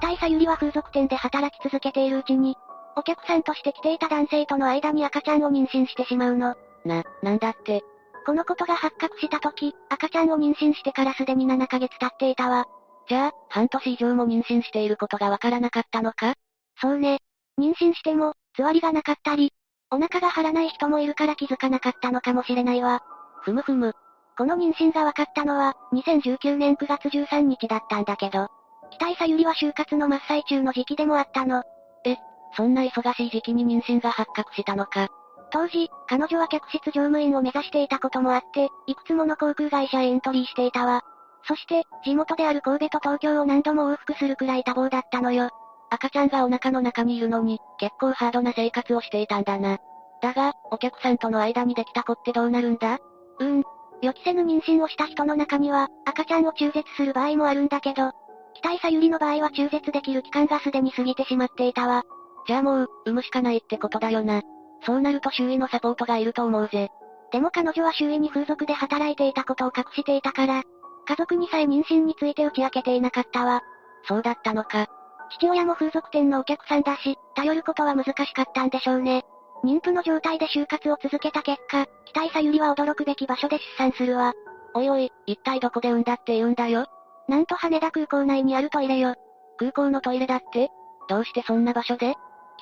期待さゆりは風俗店で働き続けているうちに、お客さんとして来ていた男性との間に赤ちゃんを妊娠してしまうの。な、なんだって？このことが発覚した時、赤ちゃんを妊娠してからすでに7ヶ月経っていたわ。じゃあ、半年以上も妊娠していることがわからなかったのか？そうね。妊娠しても、つわりがなかったり、お腹が張らない人もいるから気づかなかったのかもしれないわ。ふむふむ。この妊娠が分かったのは、2019年9月13日だったんだけど、期待さゆりは就活の真っ最中の時期でもあったの。え、そんな忙しい時期に妊娠が発覚したのか。当時、彼女は客室乗務員を目指していたこともあって、いくつもの航空会社へエントリーしていたわ。そして、地元である神戸と東京を何度も往復するくらい多忙だったのよ。赤ちゃんがお腹の中にいるのに、結構ハードな生活をしていたんだな。だが、お客さんとの間にできた子ってどうなるんだ？うーん。予期せぬ妊娠をした人の中には、赤ちゃんを中絶する場合もあるんだけど、期待さゆりの場合は中絶できる期間がすでに過ぎてしまっていたわ。じゃあもう、産むしかないってことだよな。そうなると周囲のサポートがいると思うぜ。でも彼女は周囲に風俗で働いていたことを隠していたから、家族にさえ妊娠について打ち明けていなかったわ。そうだったのか。父親も風俗店のお客さんだし、頼ることは難しかったんでしょうね。妊婦の状態で就活を続けた結果、期待さゆりは驚くべき場所で出産するわ。おいおい、一体どこで産んだって言うんだよ？なんと羽田空港内にあるトイレよ。空港のトイレだって？どうしてそんな場所で？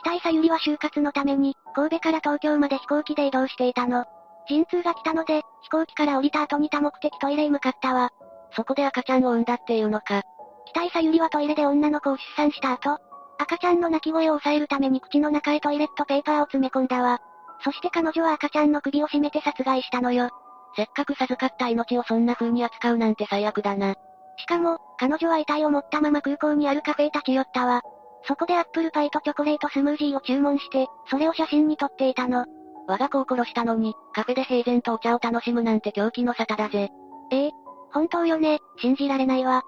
期待さゆりは就活のために、神戸から東京まで飛行機で移動していたの。陣痛が来たので、飛行機から降りた後に多目的トイレへ向かったわ。そこで赤ちゃんを産んだっていうのか。期待さゆりはトイレで女の子を出産した後、赤ちゃんの泣き声を抑えるために口の中へトイレットペーパーを詰め込んだわ。そして彼女は赤ちゃんの首を絞めて殺害したのよ。せっかく授かった命をそんな風に扱うなんて最悪だな。しかも、彼女は遺体を持ったまま空港にあるカフェへ立ち寄ったわ。そこでアップルパイとチョコレートスムージーを注文して、それを写真に撮っていたの。我が子を殺したのに、カフェで平然とお茶を楽しむなんて狂気の沙汰だぜ。ええ、本当よね、信じられないわ。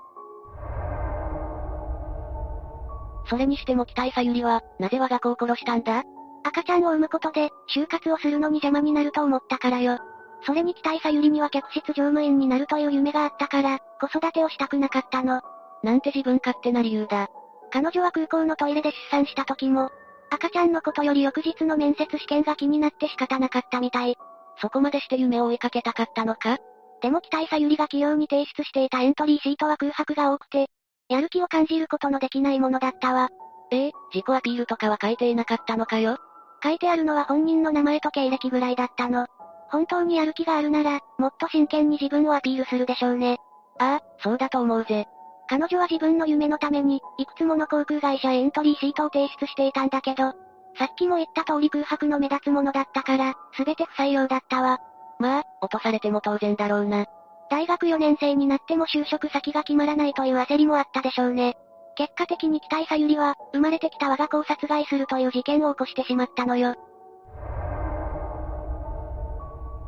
それにしても期待さゆりは、なぜ我が子を殺したんだ？赤ちゃんを産むことで、就活をするのに邪魔になると思ったからよ。それに期待さゆりには客室乗務員になるという夢があったから、子育てをしたくなかったの。なんて自分勝手な理由だ。彼女は空港のトイレで出産した時も、赤ちゃんのことより翌日の面接試験が気になって仕方なかったみたい。そこまでして夢を追いかけたかったのか？でも期待さゆりが企業に提出していたエントリーシートは空白が多くて、やる気を感じることのできないものだったわ。ええ、自己アピールとかは書いていなかったのかよ？書いてあるのは本人の名前と経歴ぐらいだったの。本当にやる気があるなら、もっと真剣に自分をアピールするでしょうね。ああ、そうだと思うぜ。彼女は自分の夢のために、いくつもの航空会社へエントリーシートを提出していたんだけど、さっきも言った通り空白の目立つものだったから、すべて不採用だったわ。まあ、落とされても当然だろうな。大学4年生になっても就職先が決まらないという焦りもあったでしょうね。結果的に期待さゆりは、生まれてきた我が子を殺害するという事件を起こしてしまったのよ。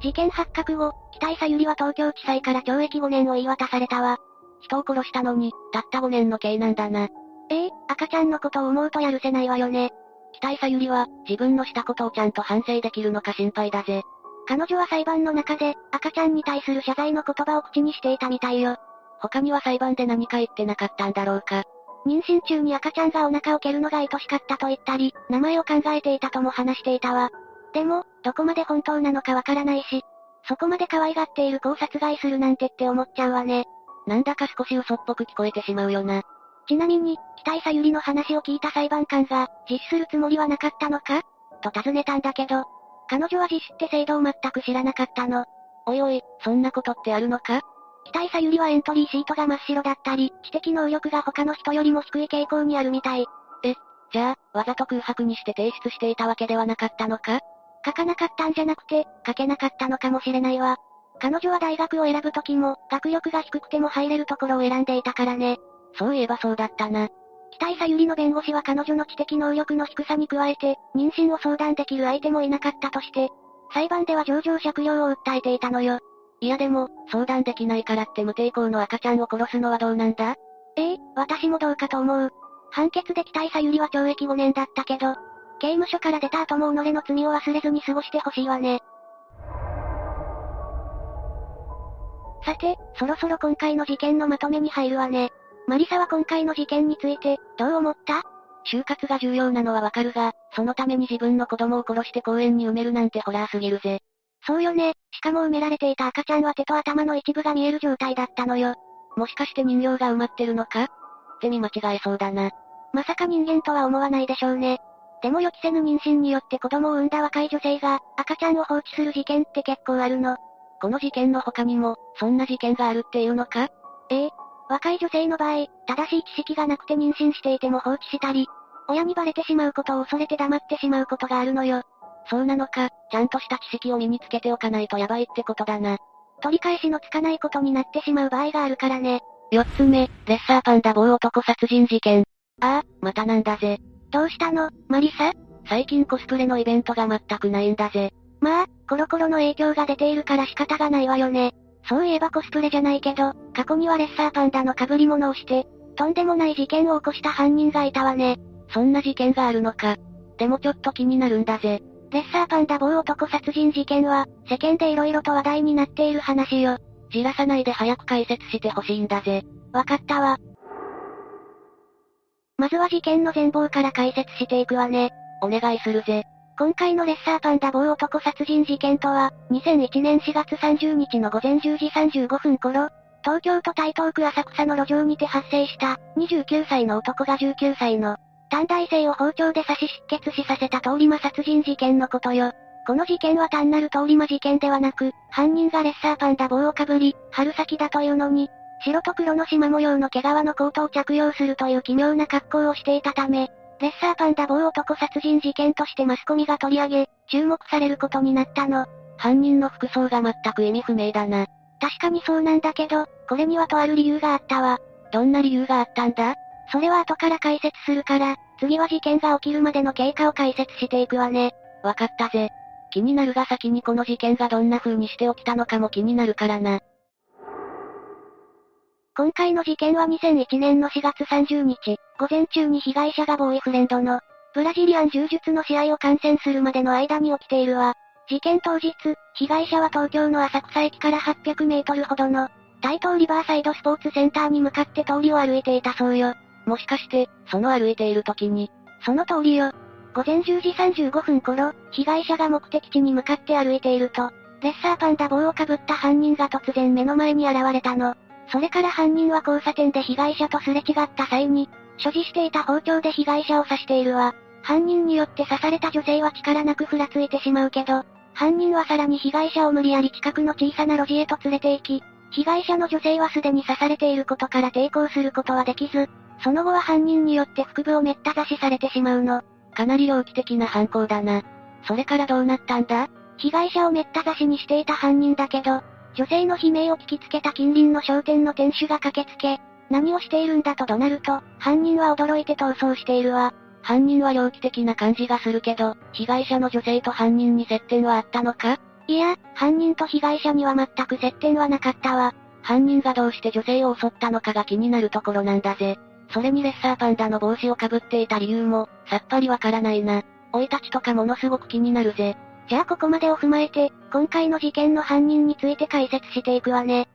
事件発覚後、期待さゆりは東京地裁から懲役5年を言い渡されたわ。人を殺したのに、たった5年の刑なんだな。ええ赤ちゃんのことを思うとやるせないわよね。期待さゆりは、自分のしたことをちゃんと反省できるのか心配だぜ。彼女は裁判の中で、赤ちゃんに対する謝罪の言葉を口にしていたみたいよ。他には裁判で何か言ってなかったんだろうか。妊娠中に赤ちゃんがお腹を蹴るのが愛しかったと言ったり、名前を考えていたとも話していたわ。でも、どこまで本当なのかわからないし、そこまで可愛がっている子を殺害するなんてって思っちゃうわね。なんだか少し嘘っぽく聞こえてしまうよな。ちなみに、北井さゆりの話を聞いた裁判官が、実施するつもりはなかったのか？と尋ねたんだけど、彼女は実施って制度を全く知らなかったの。おいおい、そんなことってあるのか？北井さゆりはエントリーシートが真っ白だったり、知的能力が他の人よりも低い傾向にあるみたい。え、じゃあ、わざと空白にして提出していたわけではなかったのか？書かなかったんじゃなくて、書けなかったのかもしれないわ。彼女は大学を選ぶときも、学力が低くても入れるところを選んでいたからね。そういえばそうだったな。北井さゆりの弁護士は彼女の知的能力の低さに加えて、妊娠を相談できる相手もいなかったとして、裁判では上場借用を訴えていたのよ。いやでも、相談できないからって無抵抗の赤ちゃんを殺すのはどうなんだ？ええ私もどうかと思う。判決で北井さゆりは懲役5年だったけど、刑務所から出た後も己の罪を忘れずに過ごしてほしいわね。さて、そろそろ今回の事件のまとめに入るわね。マリサは今回の事件について、どう思った？就活が重要なのはわかるが、そのために自分の子供を殺して公園に埋めるなんてホラーすぎるぜ。そうよね、しかも埋められていた赤ちゃんは手と頭の一部が見える状態だったのよ。もしかして人形が埋まってるのか？って見間違えそうだな。まさか人間とは思わないでしょうね。でも予期せぬ妊娠によって子供を産んだ若い女性が、赤ちゃんを放置する事件って結構あるの。この事件の他にも、そんな事件があるっていうのか？ええ。若い女性の場合、正しい知識がなくて妊娠していても放置したり、親にバレてしまうことを恐れて黙ってしまうことがあるのよ。そうなのか、ちゃんとした知識を身につけておかないとやばいってことだな。取り返しのつかないことになってしまう場合があるからね。四つ目、レッサーパンダ棒男殺人事件。ああ、またなんだぜ。どうしたの、マリサ？最近コスプレのイベントが全くないんだぜ。まあ、コロコロの影響が出ているから仕方がないわよね。そういえばコスプレじゃないけど、過去にはレッサーパンダの被り物をして、とんでもない事件を起こした犯人がいたわね。そんな事件があるのか。でもちょっと気になるんだぜ。レッサーパンダ棒男殺人事件は、世間で色々と話題になっている話よ。じらさないで早く解説してほしいんだぜ。わかったわ。まずは事件の全貌から解説していくわね。お願いするぜ。今回のレッサーパンダ棒男殺人事件とは、2001年4月30日の午前10時35分頃、東京都台東区浅草の路上にて発生した、29歳の男が19歳の、短大生を包丁で刺し出血死させた通り魔殺人事件のことよ。この事件は単なる通り魔事件ではなく、犯人がレッサーパンダ棒をかぶり、春先だというのに、白と黒の縞模様の毛皮のコートを着用するという奇妙な格好をしていたため、レッサーパンダ棒男殺人事件としてマスコミが取り上げ、注目されることになったの。犯人の服装が全く意味不明だな。確かにそうなんだけど、これにはとある理由があったわ。どんな理由があったんだ？それは後から解説するから、次は事件が起きるまでの経過を解説していくわね。わかったぜ。気になるが先にこの事件がどんな風にして起きたのかも気になるからな。今回の事件は2001年の4月30日、午前中に被害者がボーイフレンドの、ブラジリアン柔術の試合を観戦するまでの間に起きているわ。事件当日、被害者は東京の浅草駅から800メートルほどの、台東リバーサイドスポーツセンターに向かって通りを歩いていたそうよ。もしかして、その歩いている時に、その通りよ。午前10時35分頃、被害者が目的地に向かって歩いていると、レッサーパンダ棒をかぶった犯人が突然目の前に現れたの。それから犯人は交差点で被害者とすれ違った際に、所持していた包丁で被害者を刺しているわ。犯人によって刺された女性は力なくふらついてしまうけど、犯人はさらに被害者を無理やり近くの小さな路地へと連れて行き、被害者の女性はすでに刺されていることから抵抗することはできず、その後は犯人によって腹部をめった刺しされてしまうの。かなり猟奇的な犯行だな。それからどうなったんだ？被害者をめった刺しにしていた犯人だけど、女性の悲鳴を聞きつけた近隣の商店の店主が駆けつけ、何をしているんだと怒鳴ると、犯人は驚いて逃走しているわ。犯人は猟奇的な感じがするけど、被害者の女性と犯人に接点はあったのか？いや、犯人と被害者には全く接点はなかったわ。犯人がどうして女性を襲ったのかが気になるところなんだぜ。それにレッサーパンダの帽子をかぶっていた理由も、さっぱりわからないな。老いたちとかものすごく気になるぜ。じゃあここまでを踏まえて、今回の事件の犯人について解説していくわね。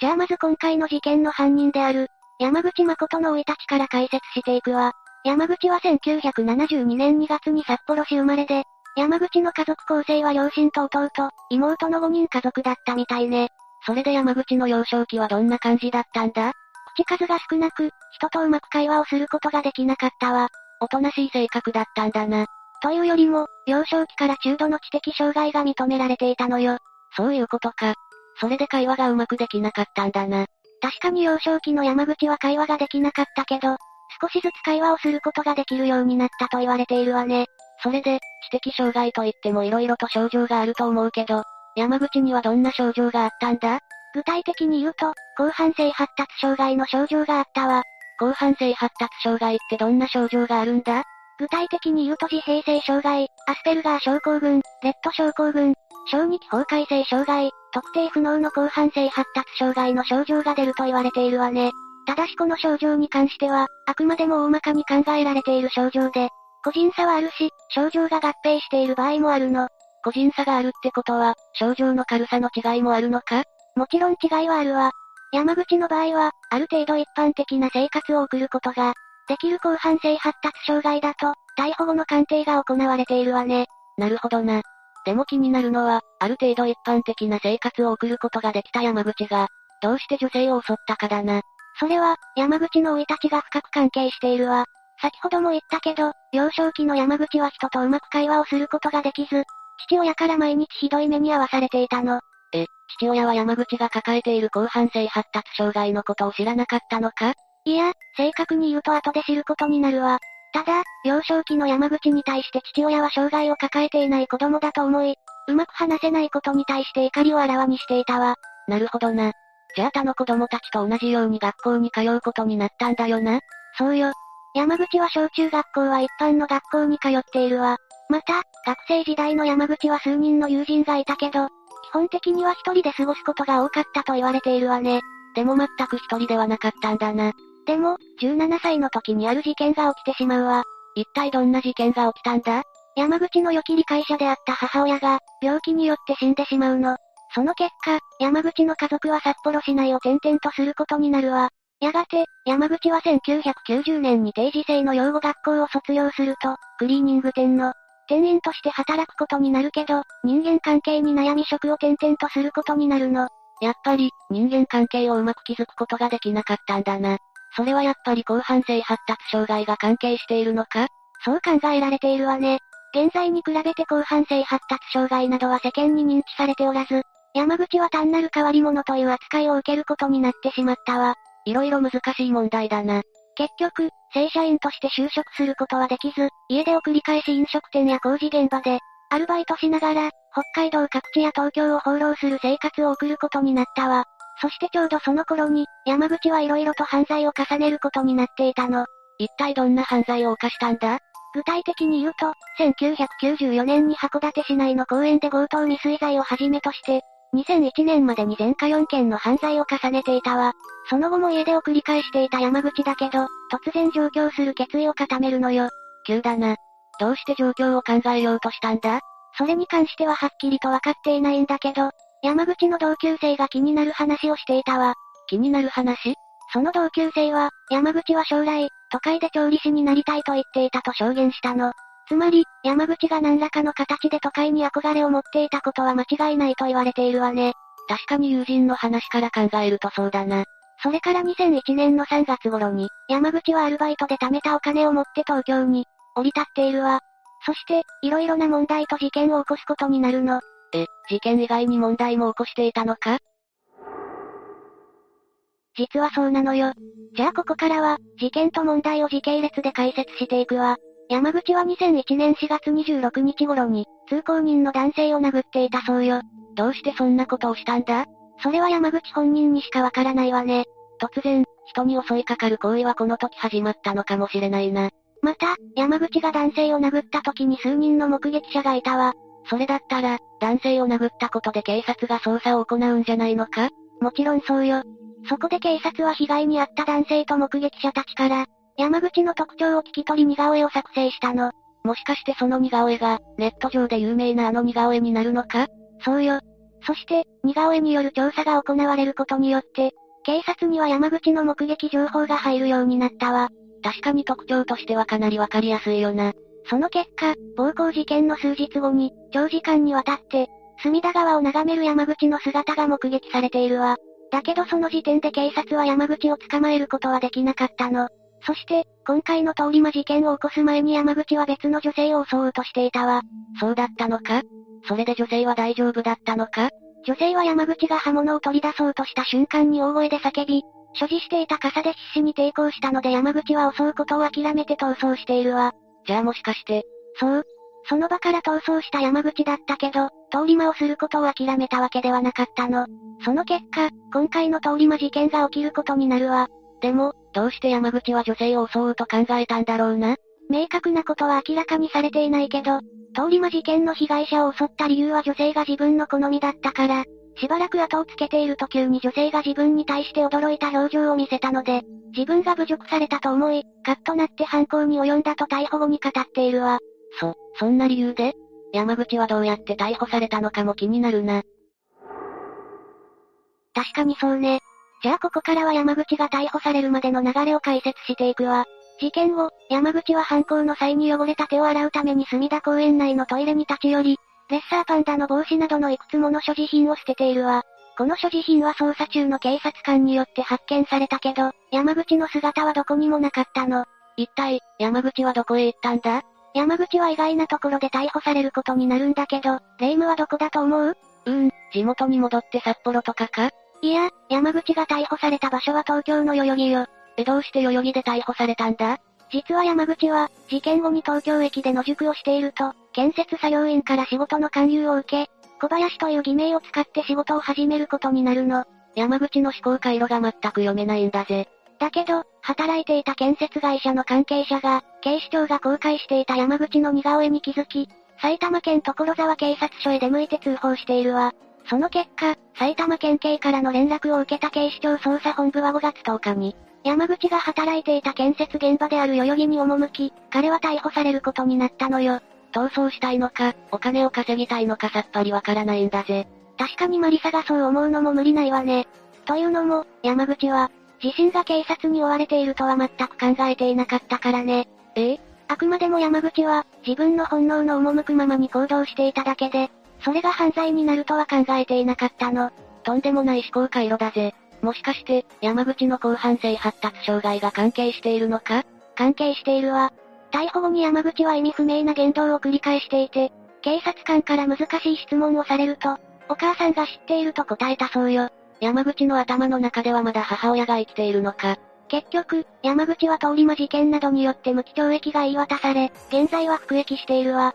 じゃあまず今回の事件の犯人である、山口誠の生い立ちから解説していくわ。山口は1972年2月に札幌市生まれで、山口の家族構成は両親と弟、妹の5人家族だったみたいね。それで山口の幼少期はどんな感じだったんだ？口数が少なく、人とうまく会話をすることができなかったわ。おとなしい性格だったんだな。というよりも、幼少期から中度の知的障害が認められていたのよ。そういうことか。それで会話がうまくできなかったんだな。確かに幼少期の山口は会話ができなかったけど、少しずつ会話をすることができるようになったと言われているわね。それで、知的障害といっても色々と症状があると思うけど、山口にはどんな症状があったんだ？具体的に言うと、広範性発達障害の症状があったわ。広範性発達障害ってどんな症状があるんだ？具体的に言うと自閉性障害、アスペルガー症候群、レッド症候群、小児期崩壊性障害、特定不能の広範性発達障害の症状が出ると言われているわね。ただしこの症状に関しては、あくまでも大まかに考えられている症状で、個人差はあるし、症状が合併している場合もあるの。個人差があるってことは、症状の軽さの違いもあるのか？もちろん違いはあるわ。山口の場合は、ある程度一般的な生活を送ることが、できる広範性発達障害だと、逮捕後の鑑定が行われているわね。なるほどな。でも気になるのは、ある程度一般的な生活を送ることができた山口が、どうして女性を襲ったかだな。それは、山口の老いたちが深く関係しているわ。先ほども言ったけど、幼少期の山口は人とうまく会話をすることができず、父親から毎日ひどい目に遭わされていたの。え、父親は山口が抱えている広範性発達障害のことを知らなかったのか？いや、正確に言うと後で知ることになるわ。ただ、幼少期の山口に対して父親は障害を抱えていない子供だと思い、うまく話せないことに対して怒りをあらわにしていたわ。なるほどな。じゃあ他の子供たちと同じように学校に通うことになったんだよな。そうよ。山口は小中学校は一般の学校に通っているわ。また、学生時代の山口は数人の友人がいたけど、基本的には一人で過ごすことが多かったと言われているわね。でも全く一人ではなかったんだな。でも、17歳の時にある事件が起きてしまうわ。一体どんな事件が起きたんだ？山口の良き理解者であった母親が、病気によって死んでしまうの。その結果、山口の家族は札幌市内を転々とすることになるわ。やがて、山口は1990年に定時制の養護学校を卒業すると、クリーニング店の店員として働くことになるけど、人間関係に悩み職を転々とすることになるの。やっぱり、人間関係をうまく築くことができなかったんだな。それはやっぱり広範性発達障害が関係しているのか？そう考えられているわね。現在に比べて広範性発達障害などは世間に認知されておらず、山口は単なる変わり者という扱いを受けることになってしまったわ。色々難しい問題だな。結局、正社員として就職することはできず、家出を繰り返し飲食店や工事現場で、アルバイトしながら、北海道各地や東京を放浪する生活を送ることになったわ。そしてちょうどその頃に、山口は色々と犯罪を重ねることになっていたの。一体どんな犯罪を犯したんだ？具体的に言うと、1994年に函館市内の公園で強盗未遂罪をはじめとして、2001年までに前科4件の犯罪を重ねていたわ。その後も家出を繰り返していた山口だけど、突然上京する決意を固めるのよ。急だな。どうして状況を考えようとしたんだ？それに関してははっきりと分かっていないんだけど、山口の同級生が気になる話をしていたわ。気になる話？その同級生は、山口は将来、都会で調理師になりたいと言っていたと証言したの。つまり、山口が何らかの形で都会に憧れを持っていたことは間違いないと言われているわね。確かに友人の話から考えるとそうだな。それから2001年の3月頃に、山口はアルバイトで貯めたお金を持って東京に、降り立っているわ。そして、色々な問題と事件を起こすことになるの。え、事件以外に問題も起こしていたのか？実はそうなのよ。じゃあここからは、事件と問題を時系列で解説していくわ。山口は2001年4月26日頃に、通行人の男性を殴っていたそうよ。どうしてそんなことをしたんだ？それは山口本人にしかわからないわね。突然、人に襲いかかる行為はこの時始まったのかもしれないな。また、山口が男性を殴った時に数人の目撃者がいたわ。それだったら、男性を殴ったことで警察が捜査を行うんじゃないのか？もちろんそうよ。そこで警察は被害に遭った男性と目撃者たちから、山口の特徴を聞き取り似顔絵を作成したの。もしかしてその似顔絵が、ネット上で有名なあの似顔絵になるのか？そうよ。そして、似顔絵による調査が行われることによって、警察には山口の目撃情報が入るようになったわ。確かに特徴としてはかなりわかりやすいよな。その結果、暴行事件の数日後に、長時間にわたって、隅田川を眺める山口の姿が目撃されているわ。だけどその時点で警察は山口を捕まえることはできなかったの。そして、今回の通り魔事件を起こす前に山口は別の女性を襲おうとしていたわ。そうだったのか？それで女性は大丈夫だったのか？女性は山口が刃物を取り出そうとした瞬間に大声で叫び、所持していた傘で必死に抵抗したので山口は襲うことを諦めて逃走しているわ。じゃあもしかして、そうその場から逃走した山口だったけど、通り魔をすることを諦めたわけではなかったの。その結果、今回の通り魔事件が起きることになるわ。でも、どうして山口は女性を襲うと考えたんだろうな？明確なことは明らかにされていないけど、通り魔事件の被害者を襲った理由は女性が自分の好みだったから、しばらく後をつけている途中に女性が自分に対して驚いた表情を見せたので、自分が侮辱されたと思い、カッとなって犯行に及んだと逮捕後に語っているわ。そ、そんな理由で？山口はどうやって逮捕されたのかも気になるな。確かにそうね。じゃあここからは山口が逮捕されるまでの流れを解説していくわ。事件後、山口は犯行の際に汚れた手を洗うために墨田公園内のトイレに立ち寄り、レッサーパンダの帽子などのいくつもの所持品を捨てているわ。この所持品は捜査中の警察官によって発見されたけど、山口の姿はどこにもなかったの。一体、山口はどこへ行ったんだ？山口は意外なところで逮捕されることになるんだけど、霊夢はどこだと思う？うーん、地元に戻って札幌とかか？いや、山口が逮捕された場所は東京の代々木よ。え、どうして代々木で逮捕されたんだ？実は山口は、事件後に東京駅で野宿をしていると、建設作業員から仕事の勧誘を受け、小林という偽名を使って仕事を始めることになるの。山口の思考回路が全く読めないんだぜ。だけど、働いていた建設会社の関係者が、警視庁が公開していた山口の似顔絵に気づき、埼玉県所沢警察署へ出向いて通報しているわ。その結果、埼玉県警からの連絡を受けた警視庁捜査本部は5月10日に、山口が働いていた建設現場である代々木に赴き、彼は逮捕されることになったのよ。逃走したいのか、お金を稼ぎたいのかさっぱりわからないんだぜ。確かにマリサがそう思うのも無理ないわね。というのも、山口は、自身が警察に追われているとは全く考えていなかったからね。え？えあくまでも山口は、自分の本能の赴くままに行動していただけで、それが犯罪になるとは考えていなかったの。とんでもない思考回路だぜ。もしかして、山口の広範性発達障害が関係しているのか？関係しているわ。逮捕後に山口は意味不明な言動を繰り返していて、警察官から難しい質問をされると、お母さんが知っていると答えたそうよ。山口の頭の中ではまだ母親が生きているのか。結局、山口は通り魔事件などによって無期懲役が言い渡され、現在は服役しているわ。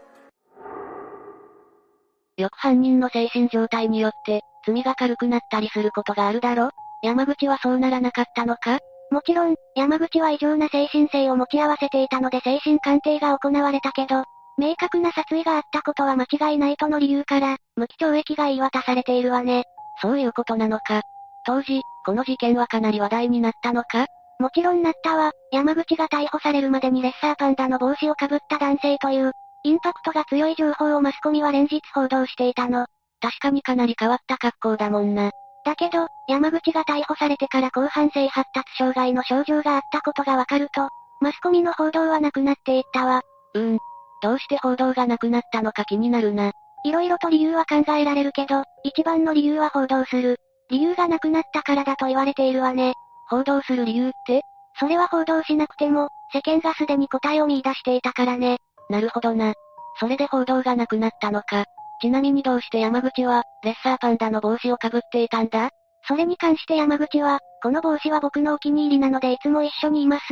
よく犯人の精神状態によって、罪が軽くなったりすることがあるだろ？山口はそうならなかったのか？もちろん、山口は異常な精神性を持ち合わせていたので精神鑑定が行われたけど、明確な殺意があったことは間違いないとの理由から、無期懲役が言い渡されているわね。そういうことなのか。当時、この事件はかなり話題になったのか？もちろんなったわ。山口が逮捕されるまでにレッサーパンダの帽子をかぶった男性という、インパクトが強い情報をマスコミは連日報道していたの。確かにかなり変わった格好だもんな。だけど、山口が逮捕されてから広範性発達障害の症状があったことがわかると、マスコミの報道はなくなっていったわ。うーん。どうして報道がなくなったのか気になるな。いろいろと理由は考えられるけど、一番の理由は報道する。理由がなくなったからだと言われているわね。報道する理由って？それは報道しなくても、世間がすでに答えを見出していたからね。なるほどな。それで報道がなくなったのか。ちなみにどうして山口は、レッサーパンダの帽子をかぶっていたんだ？それに関して山口は、この帽子は僕のお気に入りなのでいつも一緒にいます。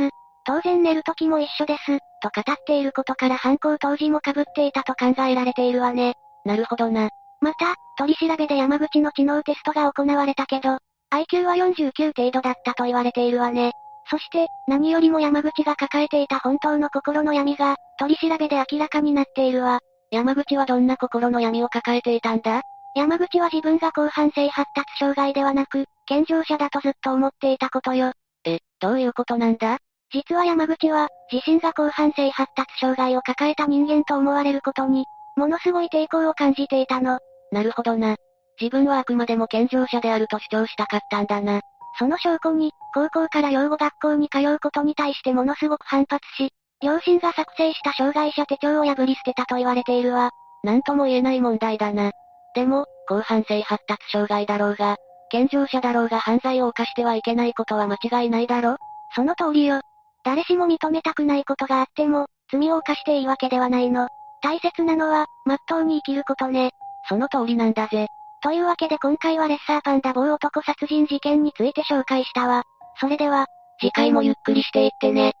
当然寝る時も一緒です、と語っていることから犯行当時も被っていたと考えられているわね。なるほどな。また、取り調べで山口の知能テストが行われたけど、IQ は49程度だったと言われているわね。そして、何よりも山口が抱えていた本当の心の闇が、取り調べで明らかになっているわ。山口はどんな心の闇を抱えていたんだ？山口は自分が広範性発達障害ではなく、健常者だとずっと思っていたことよ。え、どういうことなんだ？実は山口は、自身が広範性発達障害を抱えた人間と思われることに、ものすごい抵抗を感じていたの。なるほどな。自分はあくまでも健常者であると主張したかったんだな。その証拠に、高校から養護学校に通うことに対してものすごく反発し、両親が作成した障害者手帳を破り捨てたと言われているわ。なんとも言えない問題だな。でも、後半性発達障害だろうが、健常者だろうが犯罪を犯してはいけないことは間違いないだろその通りよ。誰しも認めたくないことがあっても、罪を犯していいわけではないの。大切なのは、真っ当に生きることね。その通りなんだぜ。というわけで今回はレッサーパンダ棒男殺人事件について紹介したわ。それでは、次回もゆっくりしていってね。